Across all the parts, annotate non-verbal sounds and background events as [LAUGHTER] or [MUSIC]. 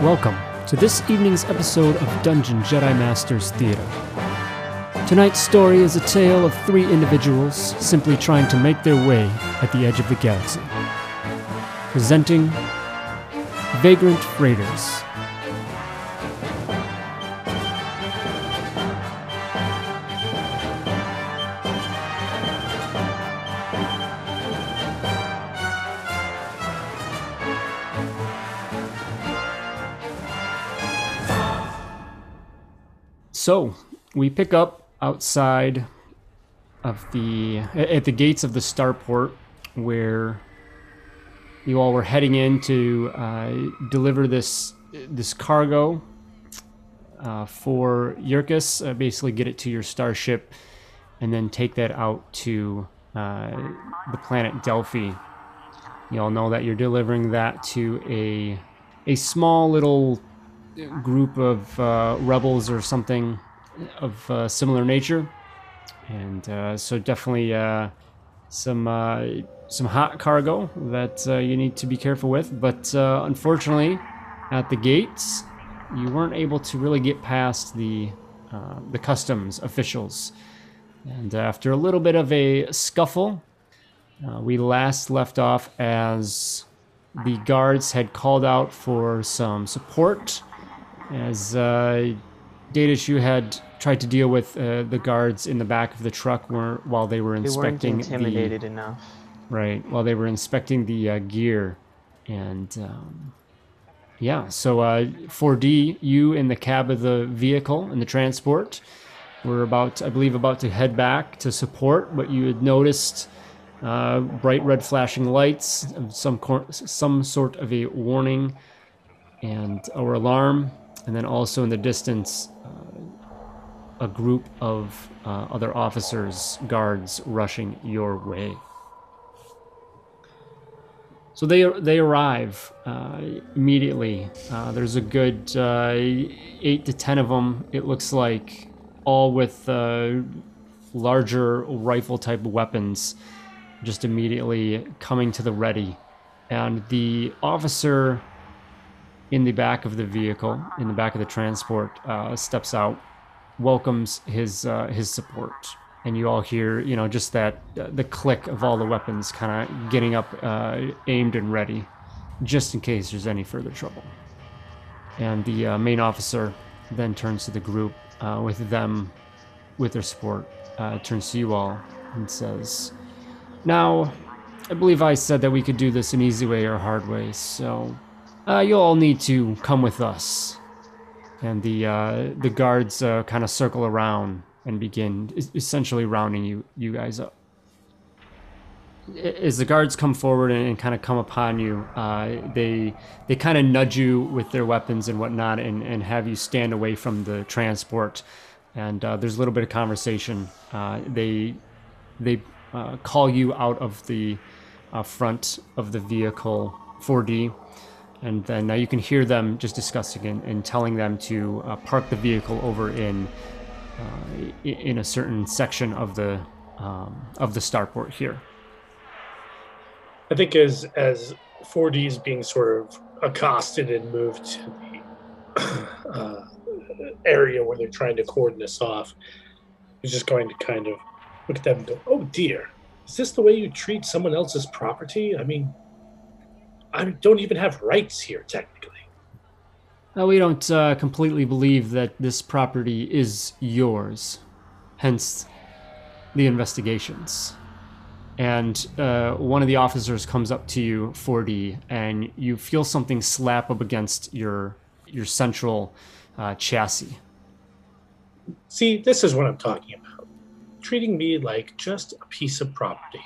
Welcome to this evening's episode of Dungeon Jedi Masters Theater. Tonight's story is a tale of three individuals simply trying to make their way at the edge of the galaxy. Presenting Vagrant Raiders. So, we pick up outside of the at the gates of the starport where you all were heading in to uh, deliver this this cargo uh, for Yurkus, uh, basically get it to your starship, and then take that out to uh, the planet Delphi. You all know that you're delivering that to a a small little group of uh, rebels or something of uh, similar nature, and uh, so definitely uh, some uh, some hot cargo that you need to be careful with. But unfortunately, at the gates, you weren't able to really get past the the customs officials, and after a little bit of a scuffle, we last left off as the guards had called out for some support as uh, had tried to deal with uh, the guards in the back of the truck were, while they were They weren't inspecting intimidated the enough. right while they were inspecting the uh, gear and um, yeah so uh, 4D you in the cab of the vehicle in the transport were about I believe about to head back to support but you had noticed uh, bright red flashing lights some cor- some sort of a warning and our alarm and then also in the distance uh, a group of uh, other officers guards rushing your way. So they they arrive uh, immediately. Uh, there's a good uh, eight to ten of them it looks like all with uh, larger rifle type weapons just immediately coming to the ready. And the officer in the back of the vehicle, in the back of the transport, uh, steps out, welcomes his uh, his support, and you all hear, you know, just that uh, the click of all the weapons kind of getting up, uh, aimed and ready, just in case there's any further trouble. And the uh, main officer then turns to the group uh, with them, with their support, turns to you all and says, "Now, I believe I said that we could do this an easy way or a hard way, so." Uh, you'll all need to come with us. And the uh, the guards uh, kind of circle around and begin essentially rounding you you guys up. As the guards come forward and, and kind of come upon you, uh, they they kind of nudge you with their weapons and whatnot, and, and have you stand away from the transport. And uh, there's a little bit of conversation. Uh, they they call you out of the front of the vehicle 4D and then uh, you can hear them just discussing and, and telling them to uh, park the vehicle over in uh, in a certain section of the um, of the starport here. I think as as 4D is being sort of accosted and moved to the [COUGHS] uh, area where they're trying to cordon this off, he's just going to kind of look at them and go, "Oh dear, is this the way you treat someone else's property? I mean, I don't even have rights here technically." Uh, we don't uh, completely believe that this property is yours, hence the investigations. And uh, one of the officers comes up to you, 4D, and you feel something slap up against your your central uh, chassis. See, this is what I'm talking about. Treating me like just a piece of property.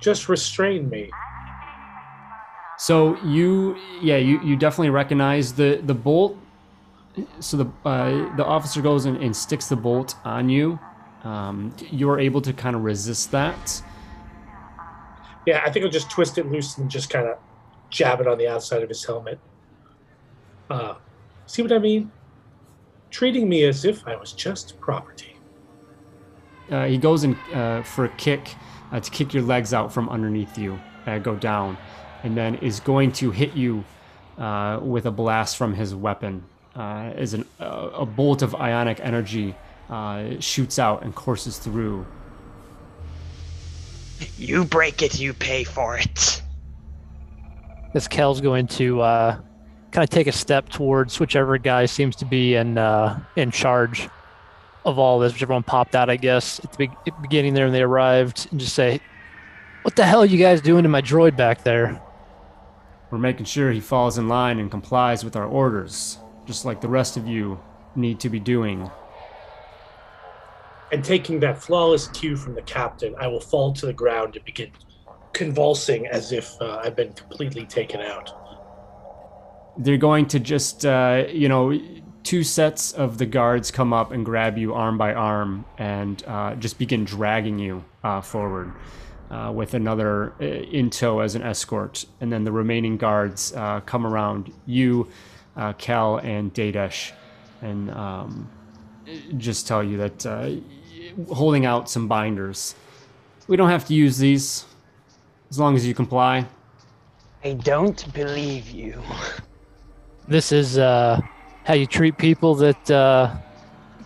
Just restrain me. So you, yeah, you, you definitely recognize the the bolt. So the uh, the officer goes and, and sticks the bolt on you. Um, you're able to kind of resist that. Yeah, I think I'll just twist it loose and just kind of jab it on the outside of his helmet. Uh, see what I mean? Treating me as if I was just property. Uh, he goes in uh, for a kick uh, to kick your legs out from underneath you, uh, go down, and then is going to hit you uh, with a blast from his weapon. Uh, as an, uh, a bolt of ionic energy uh, shoots out and courses through. You break it, you pay for it. This Kel's going to uh, kind of take a step towards whichever guy seems to be in uh, in charge of all this, whichever one popped out, I guess, at the be- beginning there when they arrived, and just say, "What the hell are you guys doing to my droid back there?" We're making sure he falls in line and complies with our orders, just like the rest of you need to be doing. And taking that flawless cue from the captain, I will fall to the ground and begin convulsing as if uh, I've been completely taken out. They're going to just, uh, you know, two sets of the guards come up and grab you arm by arm and uh, just begin dragging you uh, forward. Uh, with another uh, in tow as an escort, and then the remaining guards uh, come around you, uh, Cal, and Dadesh, and um, just tell you that uh, holding out some binders. We don't have to use these as long as you comply. I don't believe you. This is uh, how you treat people that uh,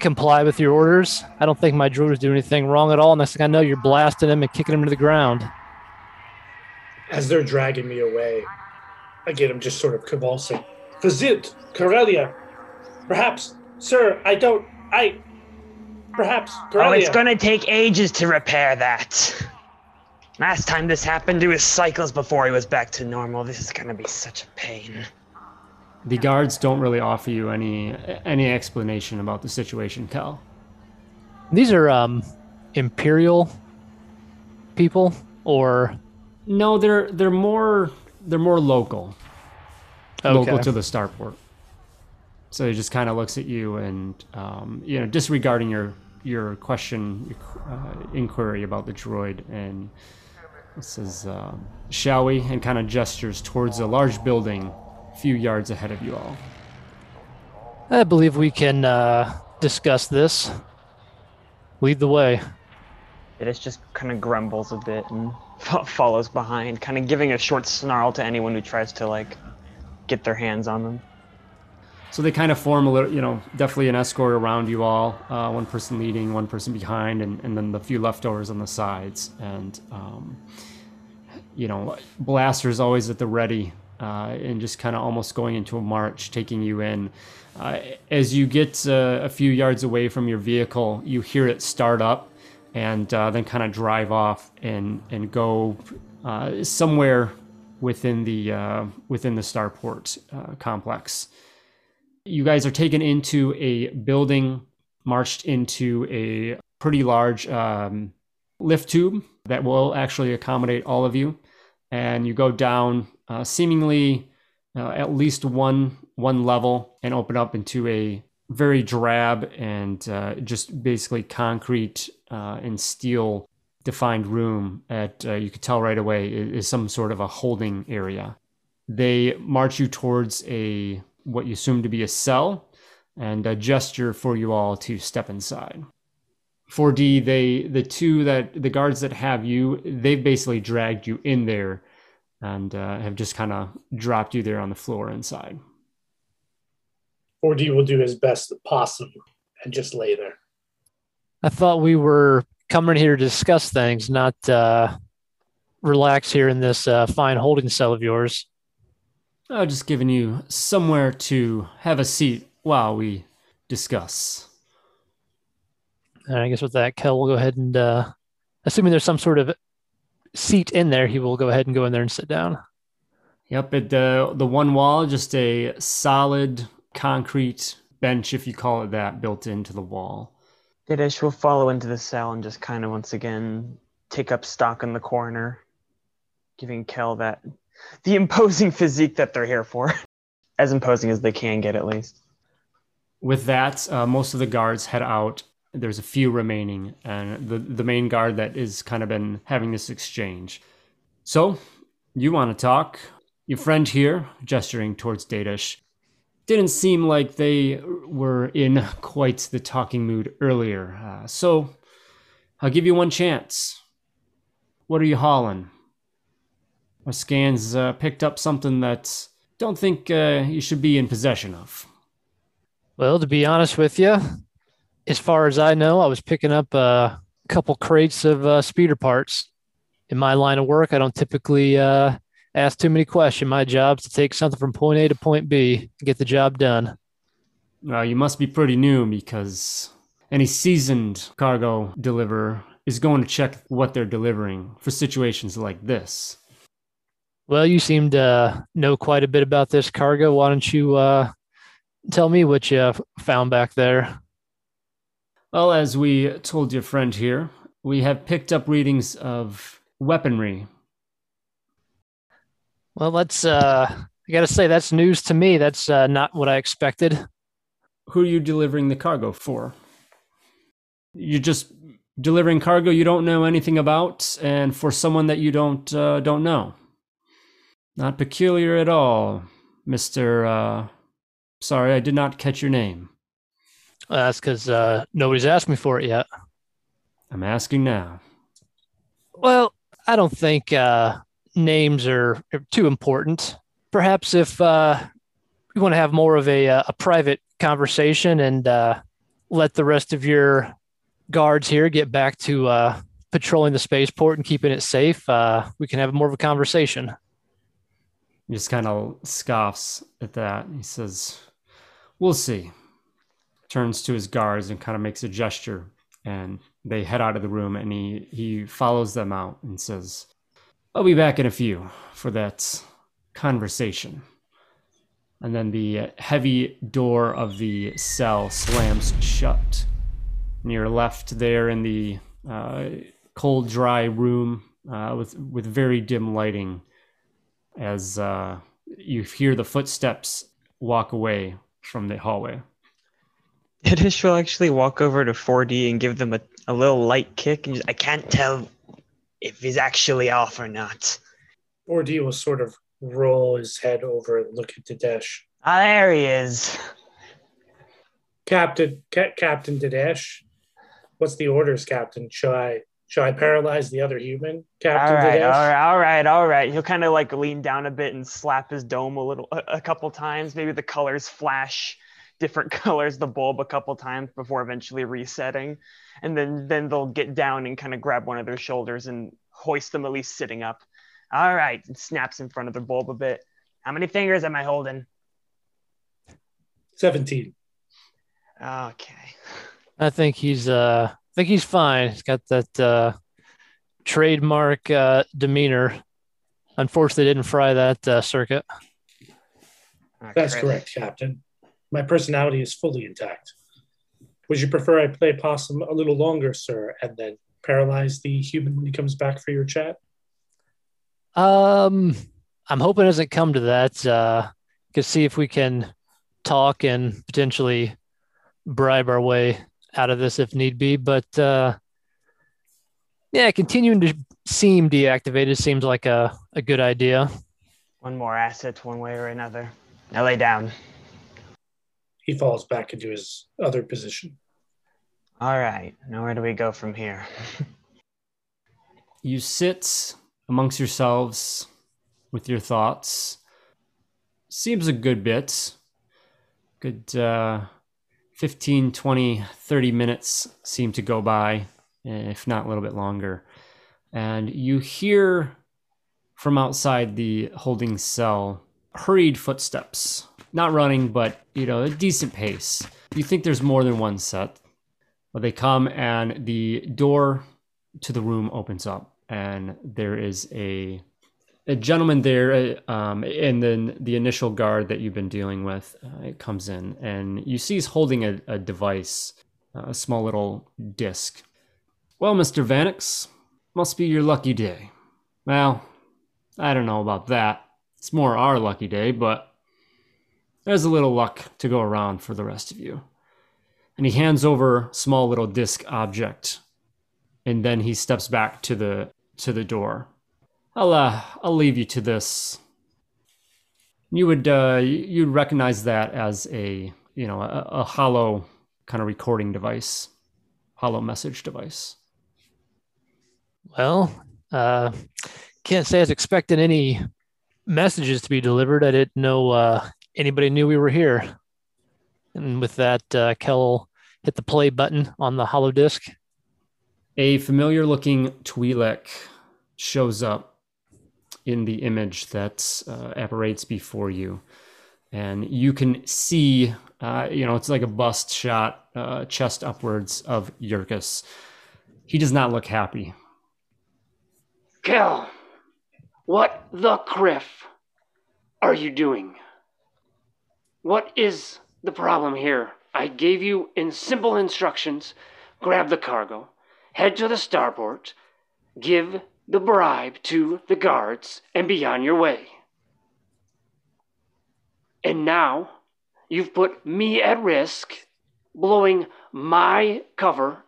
comply with your orders. I don't think my droids do anything wrong at all. Next thing I know, you're blasting them and kicking them to the ground. As they're dragging me away, again, I'm just sort of convulsing. Visit, Corellia. Perhaps, sir, I don't. I. Perhaps, Corellia. Oh, it's gonna take ages to repair that. Last time this happened, it was cycles before he was back to normal. This is gonna be such a pain. The guards don't really offer you any any explanation about the situation, Cal. These are um, imperial people, or No, they're they're more they're more local, local to the starport. So he just kind of looks at you and um, you know disregarding your your question uh, inquiry about the droid and says, um, "Shall we?" and kind of gestures towards a large building few yards ahead of you all. I believe we can uh, discuss this. Lead the way. It is just kind of grumbles a bit and fo- [LAUGHS] follows behind, kind of giving a short snarl to anyone who tries to like get their hands on them. So they kind of form a little, you know, definitely an escort around you all. Uh, one person leading, one person behind, and, and then the few leftovers on the sides. And, um, you know, blasters always at the ready uh, and just kind of almost going into a march, taking you in. Uh, as you get uh, a few yards away from your vehicle, you hear it start up and uh, then kind of drive off and, and go uh, somewhere within the, uh, within the starport complex you guys are taken into a building, marched into a pretty large um, lift tube that will actually accommodate all of you, and you go down uh, seemingly uh, at least one one level and open up into a very drab and uh, just basically concrete uh, and steel defined room at uh, you could tell right away is, is some sort of a holding area. They march you towards a what you assume to be a cell and a gesture for you all to step inside. 4D, they the two that the guards that have you, they've basically dragged you in there and uh, have just kind of dropped you there on the floor inside. 4D will do his best possible and just lay there. I thought we were coming here to discuss things, not uh, relax here in this uh, fine holding cell of yours. Oh, just giving you somewhere to have a seat while we discuss. And I guess with that, Kel will go ahead and, uh, assuming there's some sort of seat in there, he will go ahead and go in there and sit down. Yep, at the the one wall, just a solid concrete bench, if you call it that, built into the wall. Didish will follow into the cell and just kind of once again take up stock in the corner, giving Kel that the imposing [LAUGHS] physique that they're here for, [LAUGHS] as imposing as they can get at least. With that, uh, most of the guards head out. There's a few remaining, and the the main guard that is kind of been having this exchange. So, you want to talk? Your friend here, gesturing towards Datish, didn't seem like they were in quite the talking mood earlier. Uh, so, I'll give you one chance. What are you hauling? Our scans uh, picked up something that don't think uh, you should be in possession of. Well, to be honest with you, as far as I know, I was picking up a couple crates of uh, speeder parts. In my line of work, I don't typically uh, ask too many questions. My job's to take something from point A to point B and get the job done. Well, you must be pretty new because any seasoned cargo deliverer is going to check what they're delivering for situations like this. Well, you seem to know quite a bit about this cargo. Why don't you uh, tell me what you found back there? Well, as we told your friend here, we have picked up readings of weaponry. Well, that's, uh, I gotta say, that's news to me. That's uh, not what I expected. Who are you delivering the cargo for? You're just delivering cargo you don't know anything about, and for someone that you don't uh, don't know. Not peculiar at all, Mister. Uh, sorry, I did not catch your name. Uh, that's because uh, nobody's asked me for it yet. I'm asking now. Well, I don't think uh, names are, are too important. Perhaps if uh, you want to have more of a, uh, a private conversation and uh, let the rest of your guards here get back to uh, patrolling the spaceport and keeping it safe, uh, we can have more of a conversation. He just kind of scoffs at that. He says, We'll see. Turns to his guards and kind of makes a gesture, and they head out of the room. And he, he follows them out and says, I'll be back in a few for that conversation. And then the heavy door of the cell slams shut. And you're left there in the uh, cold, dry room uh, with with very dim lighting as uh, you hear the footsteps walk away from the hallway. [LAUGHS] Didish will actually walk over to 4D and give them a, a little light kick. And just, I can't tell if he's actually off or not. 4D will sort of roll his head over and look at Didesh. Ah, there he is. Captain, Ca- Captain Didesh, what's the orders, Captain? Shall I, shall I paralyze the other human, Captain All right, Didesh? all right, all right, all right. He'll kind of like lean down a bit and slap his dome a little, a, a couple times. Maybe the colors flash different [LAUGHS] colors, the bulb a couple times before eventually resetting, and then then they'll get down and kind of grab one of their shoulders and hoist them at least sitting up. All right, and snaps in front of the bulb a bit. How many fingers am I holding? 17. Okay. I think he's uh I think he's fine. He's got that uh trademark uh demeanor. Unfortunately didn't fry that uh, circuit. That's correct, Captain. My personality is fully intact. Would you prefer I play possum a little longer, sir, and then paralyze the human when he comes back for your chat? Um I'm hoping it doesn't come to that. Uh could see if we can talk and potentially bribe our way out of this if need be. But uh yeah, continuing to seem deactivated seems like a, a good idea. One more asset, one way or another. Now lay down. He falls back into his other position. All right. Now where do we go from here? You sit amongst yourselves with your thoughts. Seems a good bit. Good uh, 15, 20, 30 minutes seem to go by, if not a little bit longer. And you hear from outside the holding cell hurried footsteps. Not running, but, you know, a decent pace. You think there's more than one set. But they come and the door to the room opens up and there is a a gentleman there uh, um, and then the initial guard that you've been dealing with uh, comes in and you see he's holding a, a device a small little disc well mr vanix must be your lucky day well i don't know about that it's more our lucky day but there's a little luck to go around for the rest of you and he hands over small little disc object and then he steps back to the to the door. I'll uh, I'll leave you to this. You would uh, you'd recognize that as a you know a, a holo kind of recording device, holo message device. Well, uh, can't say I was expecting any messages to be delivered. I didn't know uh, anybody knew we were here. And with that, uh, Kel hit the play button on the holo disk. A familiar looking Twi'lek shows up in the image that uh, apparates before you. And you can see, uh, you know, it's like a bust shot, uh, chest upwards of Yurkus. He does not look happy. Kel, what the kriff are you doing? What is the problem here? I gave you in simple instructions grab the cargo, head to the starport, give the bribe to the guards, and be on your way. And now you've put me at risk, blowing my cover,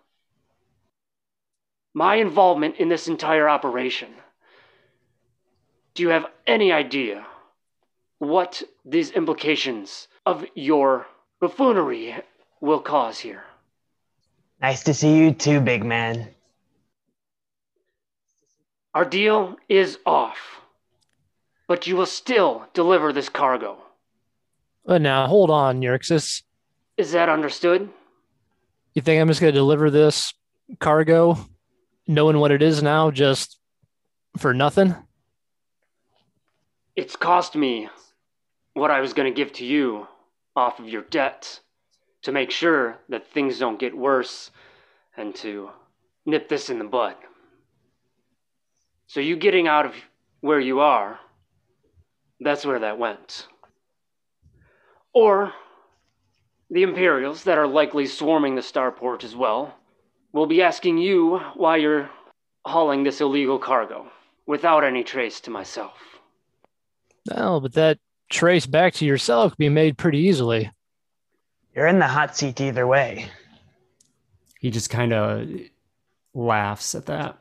my involvement in this entire operation. Do you have any idea what these implications of your buffoonery will cause here? Nice to see you too, big man. Our deal is off, but you will still deliver this cargo. But now, hold on, Yurxis. Is that understood? You think I'm just going to deliver this cargo, knowing what it is now, just for nothing? It's cost me what I was going to give to you off of your debt to make sure that things don't get worse and to nip this in the bud. So, you getting out of where you are, that's where that went. Or the Imperials that are likely swarming the starport as well will be asking you why you're hauling this illegal cargo without any trace to myself. No, but that trace back to yourself can be made pretty easily. You're in the hot seat either way. He just kind of laughs at that.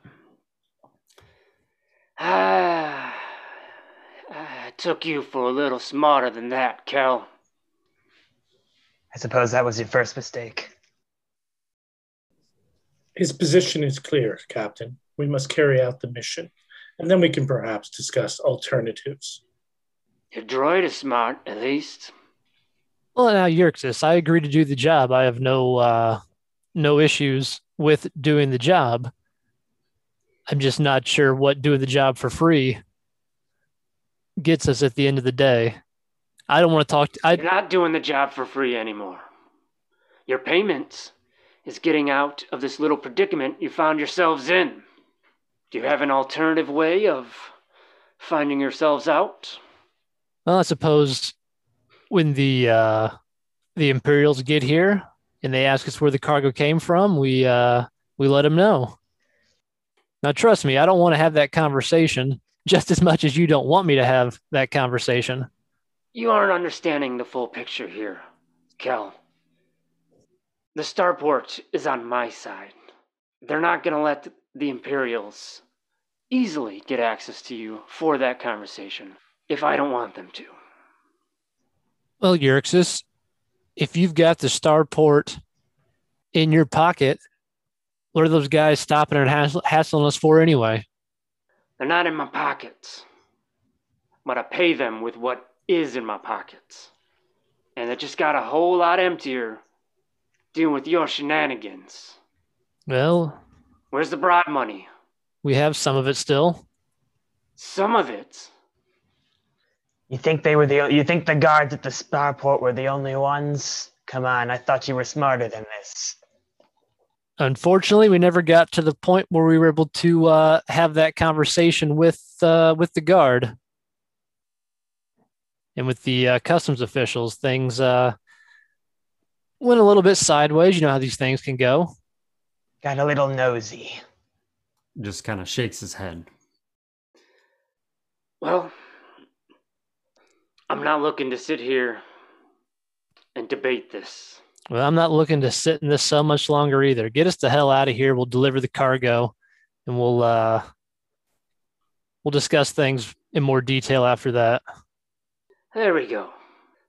Ah, [SIGHS] I took you for a little smarter than that, Kel. I suppose that was your first mistake. His position is clear, Captain. We must carry out the mission, and then we can perhaps discuss alternatives. Your droid is smart, at least. Well, now Yurxis, I agree to do the job. I have no uh, no issues with doing the job. I'm just not sure what doing the job for free gets us at the end of the day. I don't want to talk. To, I You're not doing the job for free anymore. Your payment is getting out of this little predicament you found yourselves in. Do you have an alternative way of finding yourselves out? Well, I suppose when the uh, the Imperials get here and they ask us where the cargo came from, we uh, we let them know. Now, trust me, I don't want to have that conversation [LAUGHS] just as much as you don't want me to have that conversation. You aren't understanding the full picture here, Kel. The starport is on my side. They're not going to let the Imperials easily get access to you for that conversation if I don't want them to. Well, Yurxis, if you've got the starport in your pocket, what are those guys stopping and hassle- hassling us for anyway? They're not in my pockets, but I pay them with what is in my pockets. And it just got a whole lot emptier dealing with your shenanigans. Well, Where's the bribe money? we have some of it still. Some of it. You think they were the? You think the guards at the starport were the only ones? Come on, I thought you were smarter than this. Unfortunately, we never got to the point where we were able to uh, have that conversation with uh, with the guard and with the uh, customs officials. Things uh, went a little bit sideways. You know how these things can go. Got a little nosy. Just kind of shakes his head. Well, I'm not looking to sit here and debate this. Well, I'm not looking to sit in this so much longer either. Get us the hell out of here. We'll deliver the cargo, and we'll uh, we'll discuss things in more detail after that. There we go.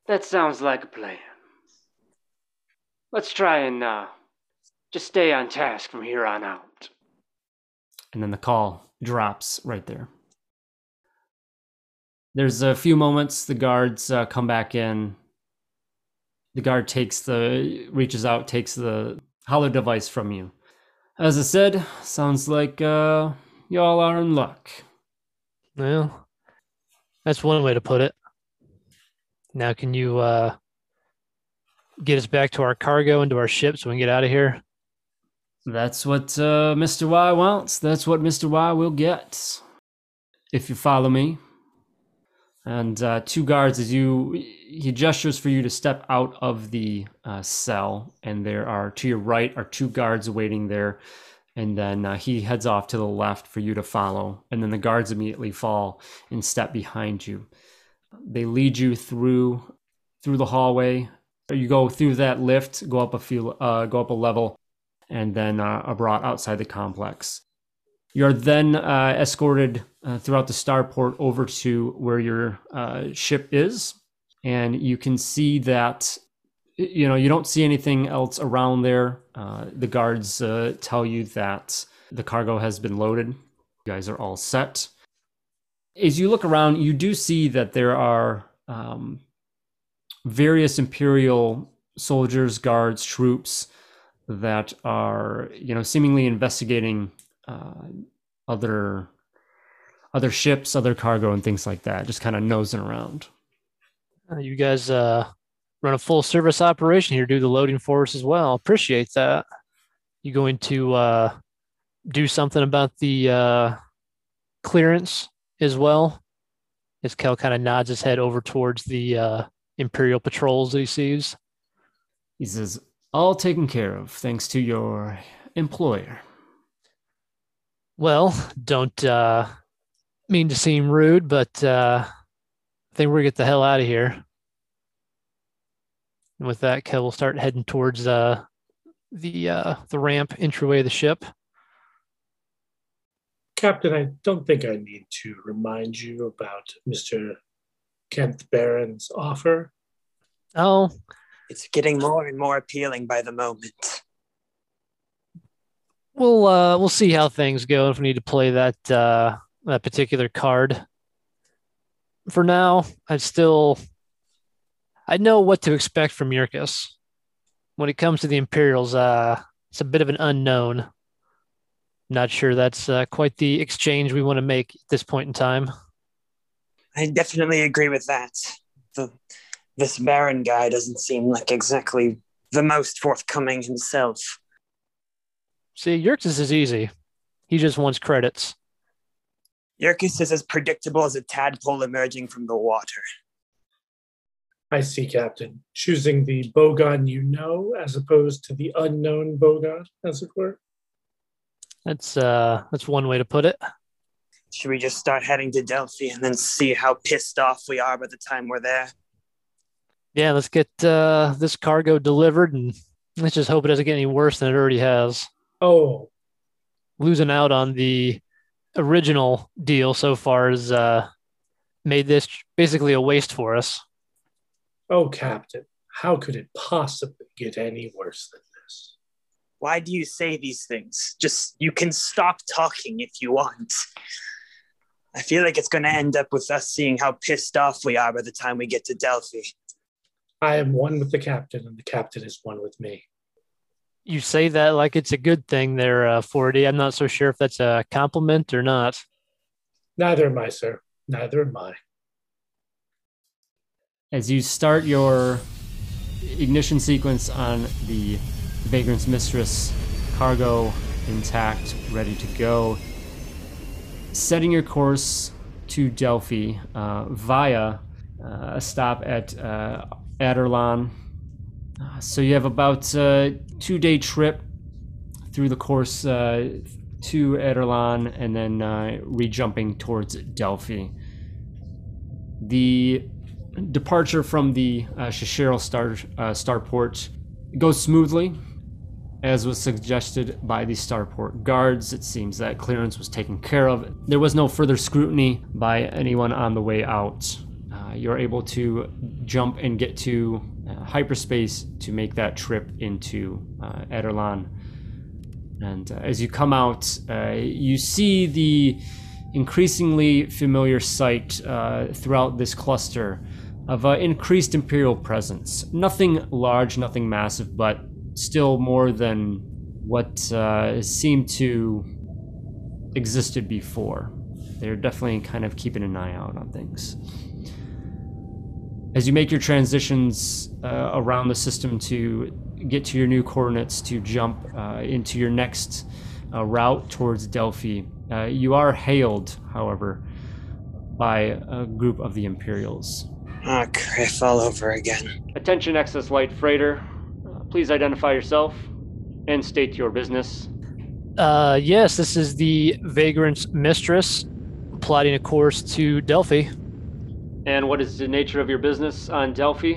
That sounds like a plan. Let's try and uh, just stay on task from here on out. And then the call drops right there. There's a few moments. The guards uh, come back in. The guard takes the reaches out, takes the holo device from you. As I said, sounds like uh, y'all are in luck. Well, that's one way to put it. Now, can you uh, get us back to our cargo and to our ship so we can get out of here? That's what uh, Mr. Y wants. That's what Mr. Y will get. If you follow me. And uh, two guards, as you, he gestures for you to step out of the uh, cell, and there are to your right are two guards waiting there, and then uh, he heads off to the left for you to follow, and then the guards immediately fall and step behind you. They lead you through through the hallway. You go through that lift, go up a few, uh, go up a level, and then uh, are brought outside the complex. You're then uh, escorted uh, throughout the starport over to where your uh, ship is, and you can see that you know you don't see anything else around there. Uh, the guards uh, tell you that the cargo has been loaded. You guys are all set. As you look around, you do see that there are um, various imperial soldiers, guards, troops that are you know seemingly investigating uh, other other ships, other cargo, and things like that. Just kind of nosing around. Uh, you guys uh, run a full service operation here, do the loading for us as well. Appreciate that. You going to uh, do something about the uh, clearance as well? As Kel kind of nods his head over towards the uh, Imperial patrols that he sees. He says, "All taken care of, thanks to your employer." Well, don't uh, mean to seem rude, but uh, I think we're gonna get the hell out of here. And with that, Kel will start heading towards uh, the uh, the ramp entryway of the ship. Captain, I don't think I need to remind you about Mr. Kent Barron's offer. Oh, It's getting more and more appealing by the moment. We'll uh, we'll see how things go if we need to play that uh, that particular card. For now, I still I know what to expect from Yurkus. When it comes to the Imperials, uh, it's a bit of an unknown. Not sure that's uh, quite the exchange we want to make at this point in time. I definitely agree with that. The this Baron guy doesn't seem like exactly the most forthcoming himself. See, Yurkus is easy. He just wants credits. Yerkes is as predictable as a tadpole emerging from the water. I see, Captain. Choosing the Bogon you know as opposed to the unknown Bogon, as it were. That's uh, that's one way to put it. Should we just start heading to Delphi and then see how pissed off we are by the time we're there? Yeah, let's get uh, this cargo delivered and let's just hope it doesn't get any worse than it already has. Oh, Losing out on the original deal so far has uh, made this basically a waste for us. oh, Captain. How could it possibly get any worse than this? Why do you say these things? Just you can stop talking if you want. I feel like it's going to end up with us seeing how pissed off we are by the time we get to Delphi. I am one with the captain, and the captain is one with me. You say that like it's a good thing there, uh, 40. I'm not so sure if that's a compliment or not. Neither am I, sir. Neither am I. As you start your ignition sequence on the Vagrant's Mistress cargo intact, ready to go, setting your course to Delphi uh, via uh, a stop at uh, Aderlan. Uh, so you have about a two day trip through the course uh, to Aderlan and then uh, re-jumping towards Delphi. The departure from the uh, Shishiro star, uh, starport goes smoothly, as was suggested by the starport guards. It seems that clearance was taken care of. There was no further scrutiny by anyone on the way out. Uh, you're able to jump and get to uh, hyperspace to make that trip into uh. And uh, as you come out, uh, you see the increasingly familiar sight uh, throughout this cluster of uh, increased Imperial presence. Nothing large, nothing massive, but still more than what seemed to existed before. They're definitely kind of keeping an eye out on things. As you make your transitions uh, around the system to get to your new coordinates to jump uh, into your next uh, route towards Delphi, uh, you are hailed, however, by a group of the Imperials. Ah, Kriff all over again. Attention, XS Light Freighter. Uh, please identify yourself and state your business. Uh, yes, this is the Vagrant's Mistress, plotting a course to Delphi. And what is the nature of your business on Delphi?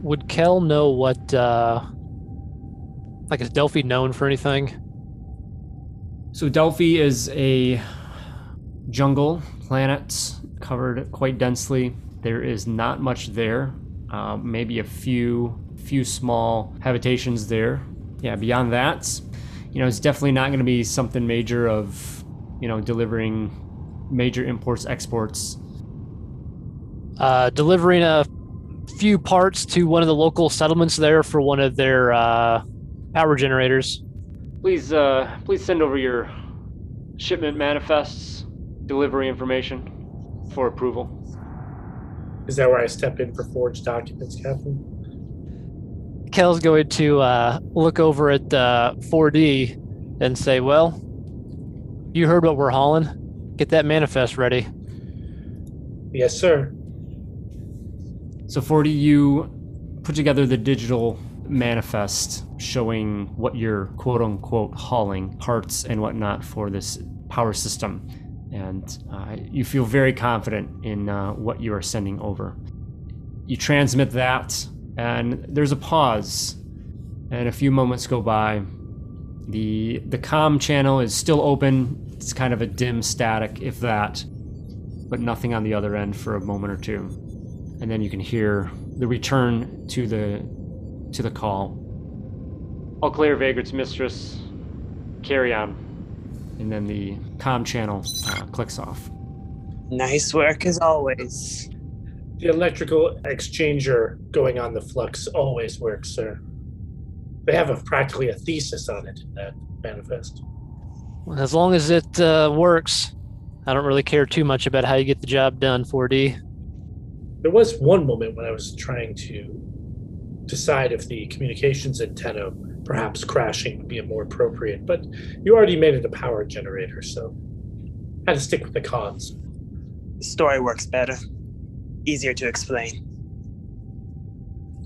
Would Kel know what, uh, like, is Delphi known for anything? So, Delphi is a jungle planet covered quite densely. There is not much there. Uh, maybe a few few small habitations there. Yeah, beyond that, you know, it's definitely not going to be something major of, you know, delivering major imports exports. Uh, delivering a few parts to one of the local settlements there for one of their uh, power generators. Please, uh, please send over your shipment manifests, delivery information for approval. Is that where I step in for forged documents, Captain? Kel's going to uh, look over at uh, 4D and say, "Well, you heard what we're hauling. Get that manifest ready." Yes, sir. So, 40, you put together the digital manifest showing what you're quote unquote hauling, parts and whatnot for this power system. And uh, you feel very confident in uh, what you are sending over. You transmit that, and there's a pause, and a few moments go by. The, the com channel is still open. It's kind of a dim static, if that, but nothing on the other end for a moment or two. And then you can hear the return to the to the call. All clear, Vagrant's mistress. Carry on. And then the com channel uh, clicks off. Nice work as always. The electrical exchanger going on the flux always works, sir. They have a, practically a thesis on it in that manifest. As long as it uh, works, I don't really care too much about how you get the job done, 4D. There was one moment when I was trying to decide if the communications antenna perhaps crashing would be a more appropriate, but you already made it a power generator, so I had to stick with the cons. The story works better. Easier to explain.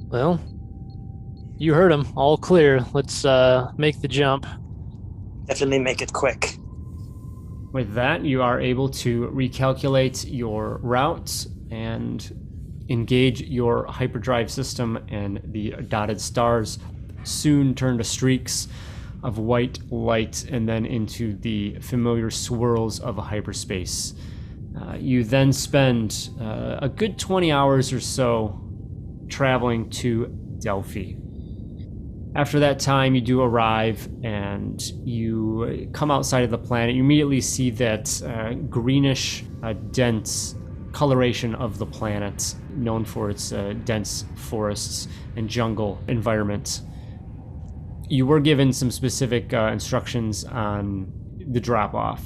Well, you heard him. All clear. Let's uh, make the jump. Definitely make it quick. With that, you are able to recalculate your routes and engage your hyperdrive system, and the dotted stars soon turn to streaks of white light and then into the familiar swirls of hyperspace. Uh, you then spend uh, a good 20 hours or so traveling to Delphi. After that time, you do arrive and you come outside of the planet. You immediately see that uh, greenish, uh, dense coloration of the planet, known for its uh, dense forests and jungle environment. You were given some specific uh, instructions on the drop off.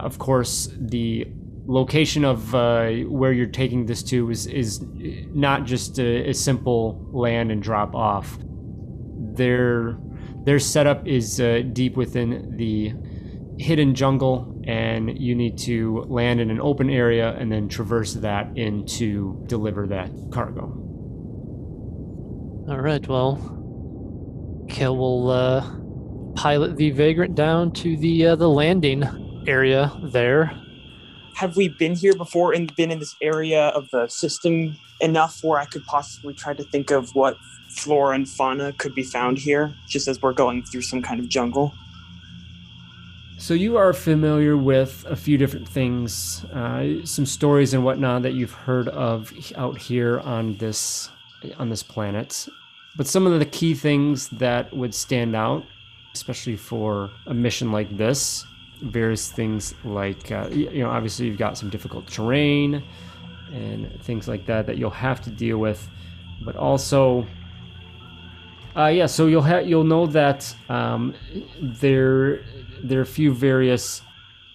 Of course, the location of uh, where you're taking this to is, is not just a, a simple land and drop off. Their their setup is uh, deep within the hidden jungle, and you need to land in an open area and then traverse that in to deliver that cargo. All right. Well, Kel will uh, pilot the vagrant down to the uh, the landing area there. Have we been here before and been in this area of the system enough where I could possibly try to think of what flora and fauna could be found here, just as we're going through some kind of jungle? So you are familiar with a few different things, uh, some stories and whatnot that you've heard of out here on this on this planet. But some of the key things that would stand out, especially for a mission like this, various things like uh, you know obviously you've got some difficult terrain and things like that that you'll have to deal with, but also. Uh, yeah, so you'll have you'll know that um, there there are a few various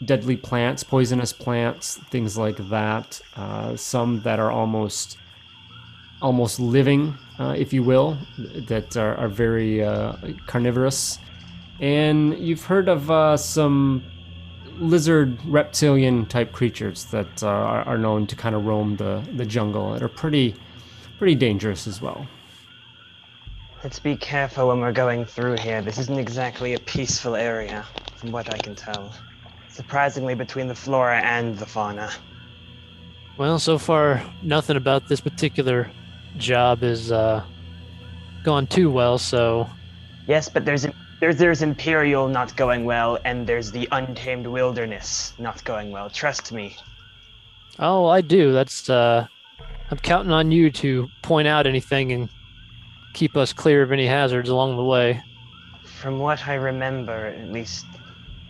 deadly plants, poisonous plants, things like that. Uh, some that are almost almost living, uh, if you will, that are, are very uh, carnivorous. And you've heard of uh, some lizard reptilian type creatures that uh, are, are known to kind of roam the, the jungle that are pretty pretty dangerous as well. Let's be careful when we're going through here. This isn't exactly a peaceful area, from what I can tell. Surprisingly, between the flora and the fauna. Well, so far, nothing about this particular job is uh, gone too well. So, Yes, but there's there's there's Imperial not going well, and there's the untamed wilderness not going well. Trust me. oh, I do. That's uh, I'm counting on you to point out anything and keep us clear of any hazards along the way. From what I remember, at least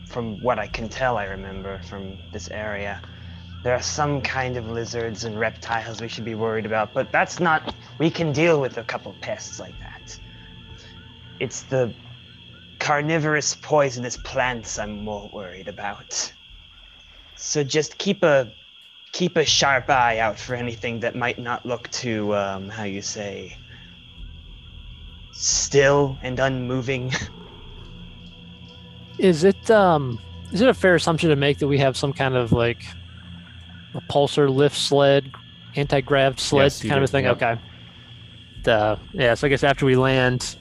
from what I can tell, I remember from this area, there are some kind of lizards and reptiles we should be worried about, but that's not. We can deal with a couple pests like that. It's the carnivorous, poisonous plants I'm more worried about. So just keep a keep a sharp eye out for anything that might not look too, um, how you say, still and unmoving. [LAUGHS] Is it um, is it a fair assumption to make that we have some kind of like repulsor lift sled, anti grav sled Yes, you kind of a thing? yeah. Okay. Uh, yeah. So I guess after we land,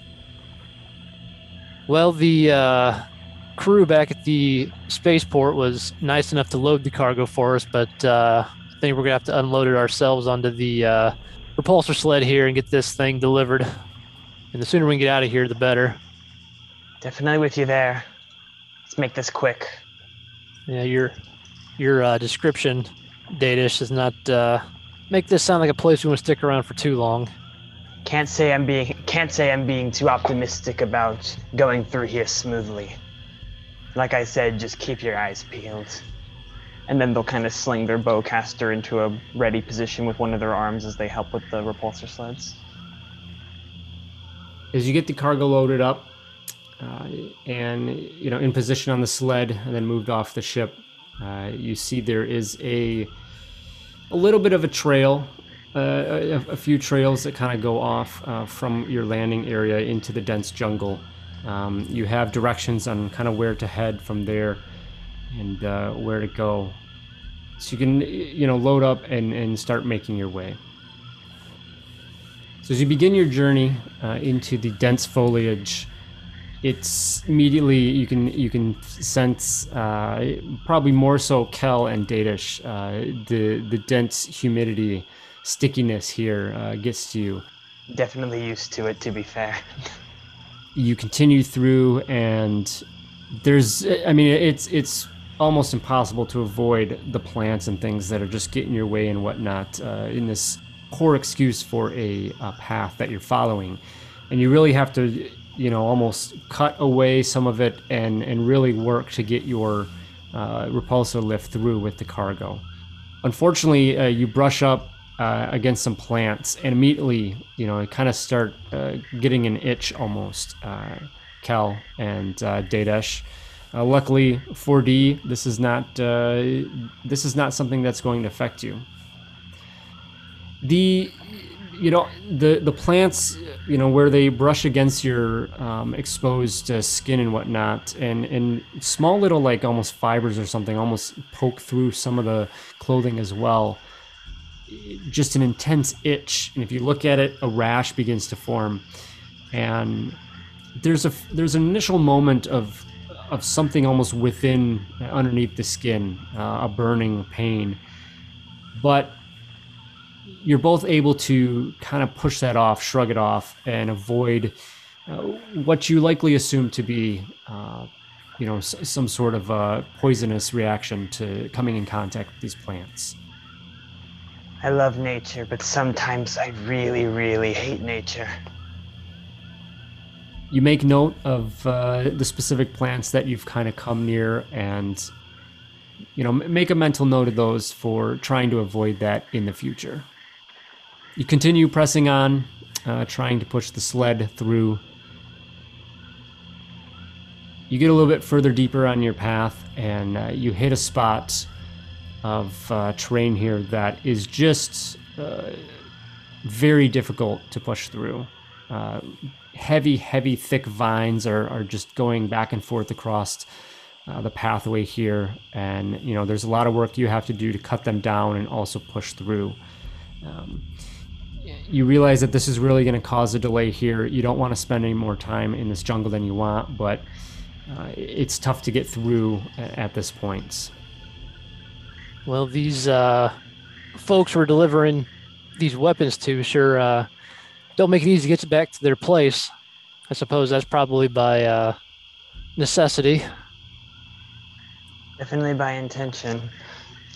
well, the uh, crew back at the spaceport was nice enough to load the cargo for us, but uh, I think we're gonna have to unload it ourselves onto the uh, repulsor sled here and get this thing delivered. And the sooner we can get out of here, the better. Definitely with you there. Let's make this quick. Yeah, your your uh, description, Datish, does not uh, make this sound like a place we want to stick around for too long. Can't say I'm being can't say I'm being too optimistic about going through here smoothly. Like I said, just keep your eyes peeled. And then they'll kind of sling their bowcaster into a ready position with one of their arms as they help with the repulsor sleds. As you get the cargo loaded up uh, and you know in position on the sled and then moved off the ship, uh, you see there is a a little bit of a trail, uh, a, a few trails that kind of go off uh, from your landing area into the dense jungle. Um, you have directions on kind of where to head from there and uh, where to go, so you can you know load up and, and start making your way. So as you begin your journey uh, into the dense foliage, it's immediately you can you can sense uh, probably more so Kel and Datish uh, the the dense humidity stickiness here uh, gets to you. Definitely used to it, to be fair. You continue through, and there's I mean it's it's almost impossible to avoid the plants and things that are just getting your way and whatnot uh, in this poor excuse for a, a path that you're following, and you really have to you know almost cut away some of it and and really work to get your uh, repulsor lift through with the cargo. Unfortunately, uh, you brush up uh, against some plants and immediately, you know, kind of start uh, getting an itch almost. Uh, Cal and uh, Datish. Uh, luckily, 4D, this is not uh, this is not something that's going to affect you. The you know the the plants you know where they brush against your um, exposed uh, skin and whatnot and and small little like almost fibers or something almost poke through some of the clothing as well. Just an intense itch and if you look at it a rash begins to form. And there's a there's an initial moment of of something almost within underneath the skin uh, a burning pain. But you're both able to kind of push that off, shrug it off, and avoid uh, what you likely assume to be, uh, you know, s- some sort of uh, poisonous reaction to coming in contact with these plants. I love nature, but sometimes I really, really hate nature. you make note of uh, the specific plants that you've kind of come near and you know make a mental note of those for trying to avoid that in the future you continue pressing on uh, trying to push the sled through you get a little bit further deeper on your path and uh, you hit a spot of uh, terrain here that is just uh, very difficult to push through uh, heavy, heavy, thick vines are, are just going back and forth across uh, the pathway here. And, you know, there's a lot of work you have to do to cut them down and also push through. Um, you realize that this is really going to cause a delay here. You don't want to spend any more time in this jungle than you want, but uh, it's tough to get through at this point. Well, these uh, folks we're delivering these weapons to sure uh, don't make it easy to get back to their place. I suppose that's probably by uh, necessity. Definitely by intention.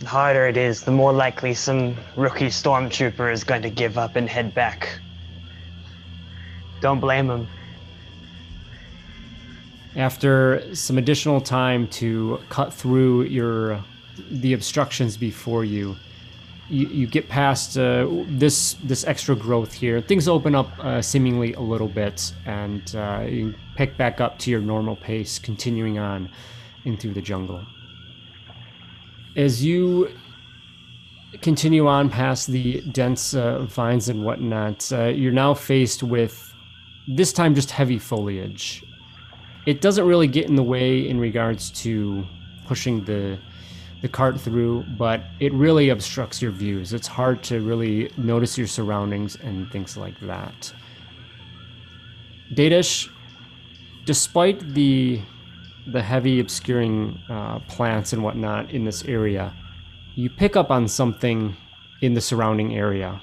The harder it is, the more likely some rookie stormtrooper is going to give up and head back. Don't blame him. After some additional time to cut through your the obstructions before you, you, you get past uh, this this extra growth here. Things open up uh, seemingly a little bit, and uh, you pick back up to your normal pace, continuing on in through the jungle. As you continue on past the dense uh, vines and whatnot, uh, you're now faced with this time just heavy foliage. It doesn't really get in the way in regards to pushing the the cart through, but it really obstructs your views. It's hard to really notice your surroundings and things like that. Datish, despite the the heavy obscuring uh, plants and whatnot in this area, you pick up on something in the surrounding area.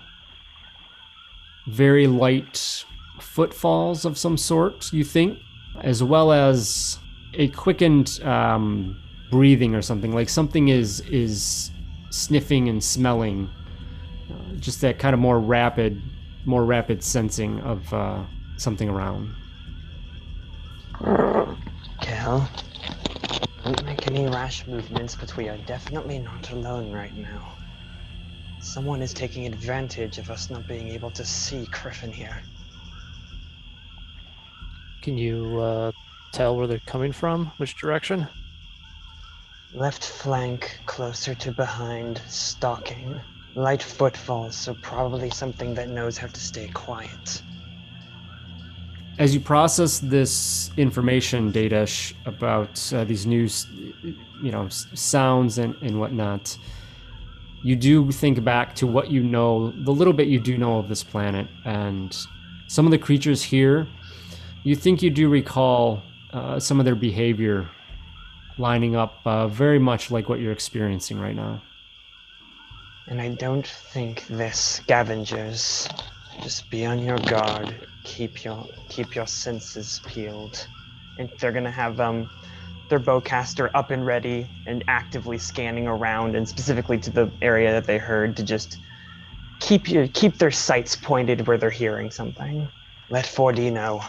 Very light footfalls of some sort, you think, as well as a quickened um, breathing or something like something is is sniffing and smelling uh, just that kind of more rapid more rapid sensing of uh, something around Cal, don't make any rash movements, but we are definitely not alone right now. Someone is taking advantage of us not being able to see Griffin here. Can you uh, tell where they're coming from? Which direction? Left flank, closer to behind, stalking. Light footfalls, so probably something that knows how to stay quiet. As you process this information data sh- about uh, these new you know sounds and, and whatnot you do think back to what you know the little bit you do know of this planet and some of the creatures here you think you do recall uh, some of their behavior lining up uh, very much like what you're experiencing right now And I don't think this scavengers. Just be on your guard. Keep your keep your senses peeled. And they're gonna have um their bowcaster up and ready and actively scanning around and specifically to the area that they heard to just keep you keep their sights pointed where they're hearing something. Let 4D know.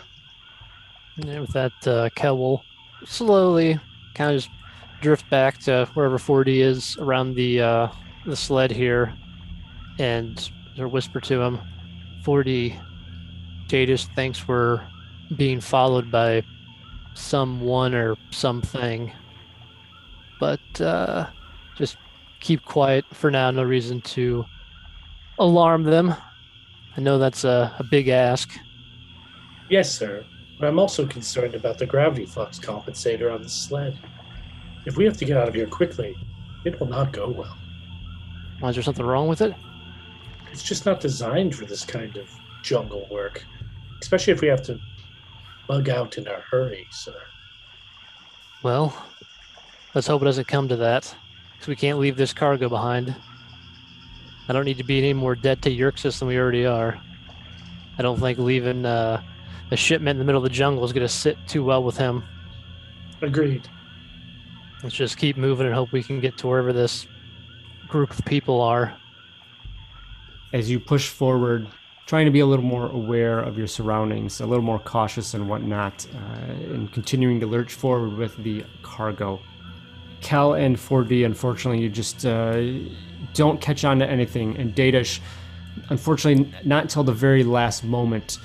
Yeah, with that, uh, Kel will slowly kind of just drift back to wherever 4D is around the uh, the sled here, and sort of whisper to him, "4D, Jadis thinks we're being followed by someone or something, but uh, just keep quiet for now. No reason to alarm them. I know that's a, a big ask." Yes, sir. But I'm also concerned about the gravity flux compensator on the sled. If we have to get out of here quickly, it will not go well. Why, is there something wrong with it? It's just not designed for this kind of jungle work, especially if we have to bug out in a hurry, sir. Well, let's hope it doesn't come to that, because we can't leave this cargo behind. I don't need to be any more dead to Yerxus than we already are. I don't think leaving uh, a shipment in the middle of the jungle is going to sit too well with him. Agreed. Let's just keep moving and hope we can get to wherever this group of people are. As you push forward trying to be a little more aware of your surroundings, a little more cautious and whatnot, uh, and continuing to lurch forward with the cargo. Cal and 4D, unfortunately, you just uh, don't catch on to anything. And Datish, unfortunately, not until the very last moment,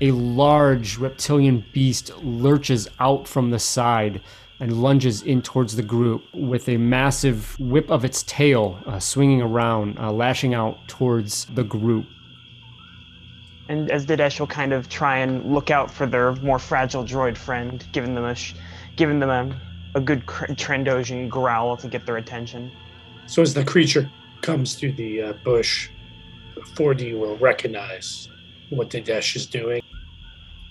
a large reptilian beast lurches out from the side and lunges in towards the group with a massive whip of its tail uh, swinging around, uh, lashing out towards the group. And as Dinesh will kind of try and look out for their more fragile droid friend, giving them a, sh- giving them a, a good cr- Trandoshan growl to get their attention. So as the creature comes through the uh, bush, 4D will recognize what Dinesh is doing.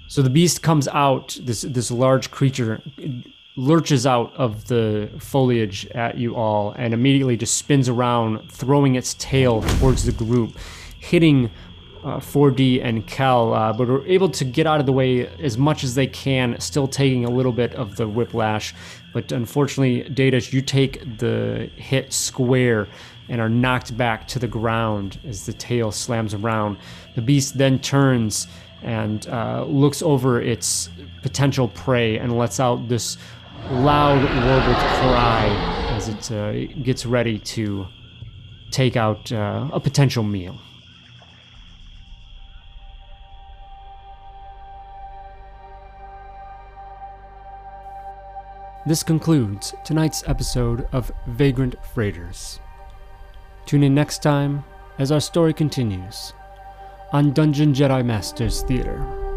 So the beast comes out, this this large creature lurches out of the foliage at you all and immediately just spins around, throwing its tail towards the group, hitting uh, 4D and Cal, uh, but are able to get out of the way as much as they can, still taking a little bit of the whiplash. But unfortunately, Data, you take the hit square and are knocked back to the ground as the tail slams around. The beast then turns and uh, looks over its potential prey and lets out this loud, warbled cry as it uh, gets ready to take out uh, a potential meal. This concludes tonight's episode of Vagrant Freighters. Tune in next time as our story continues on Dungeon Jedi Masters Theater.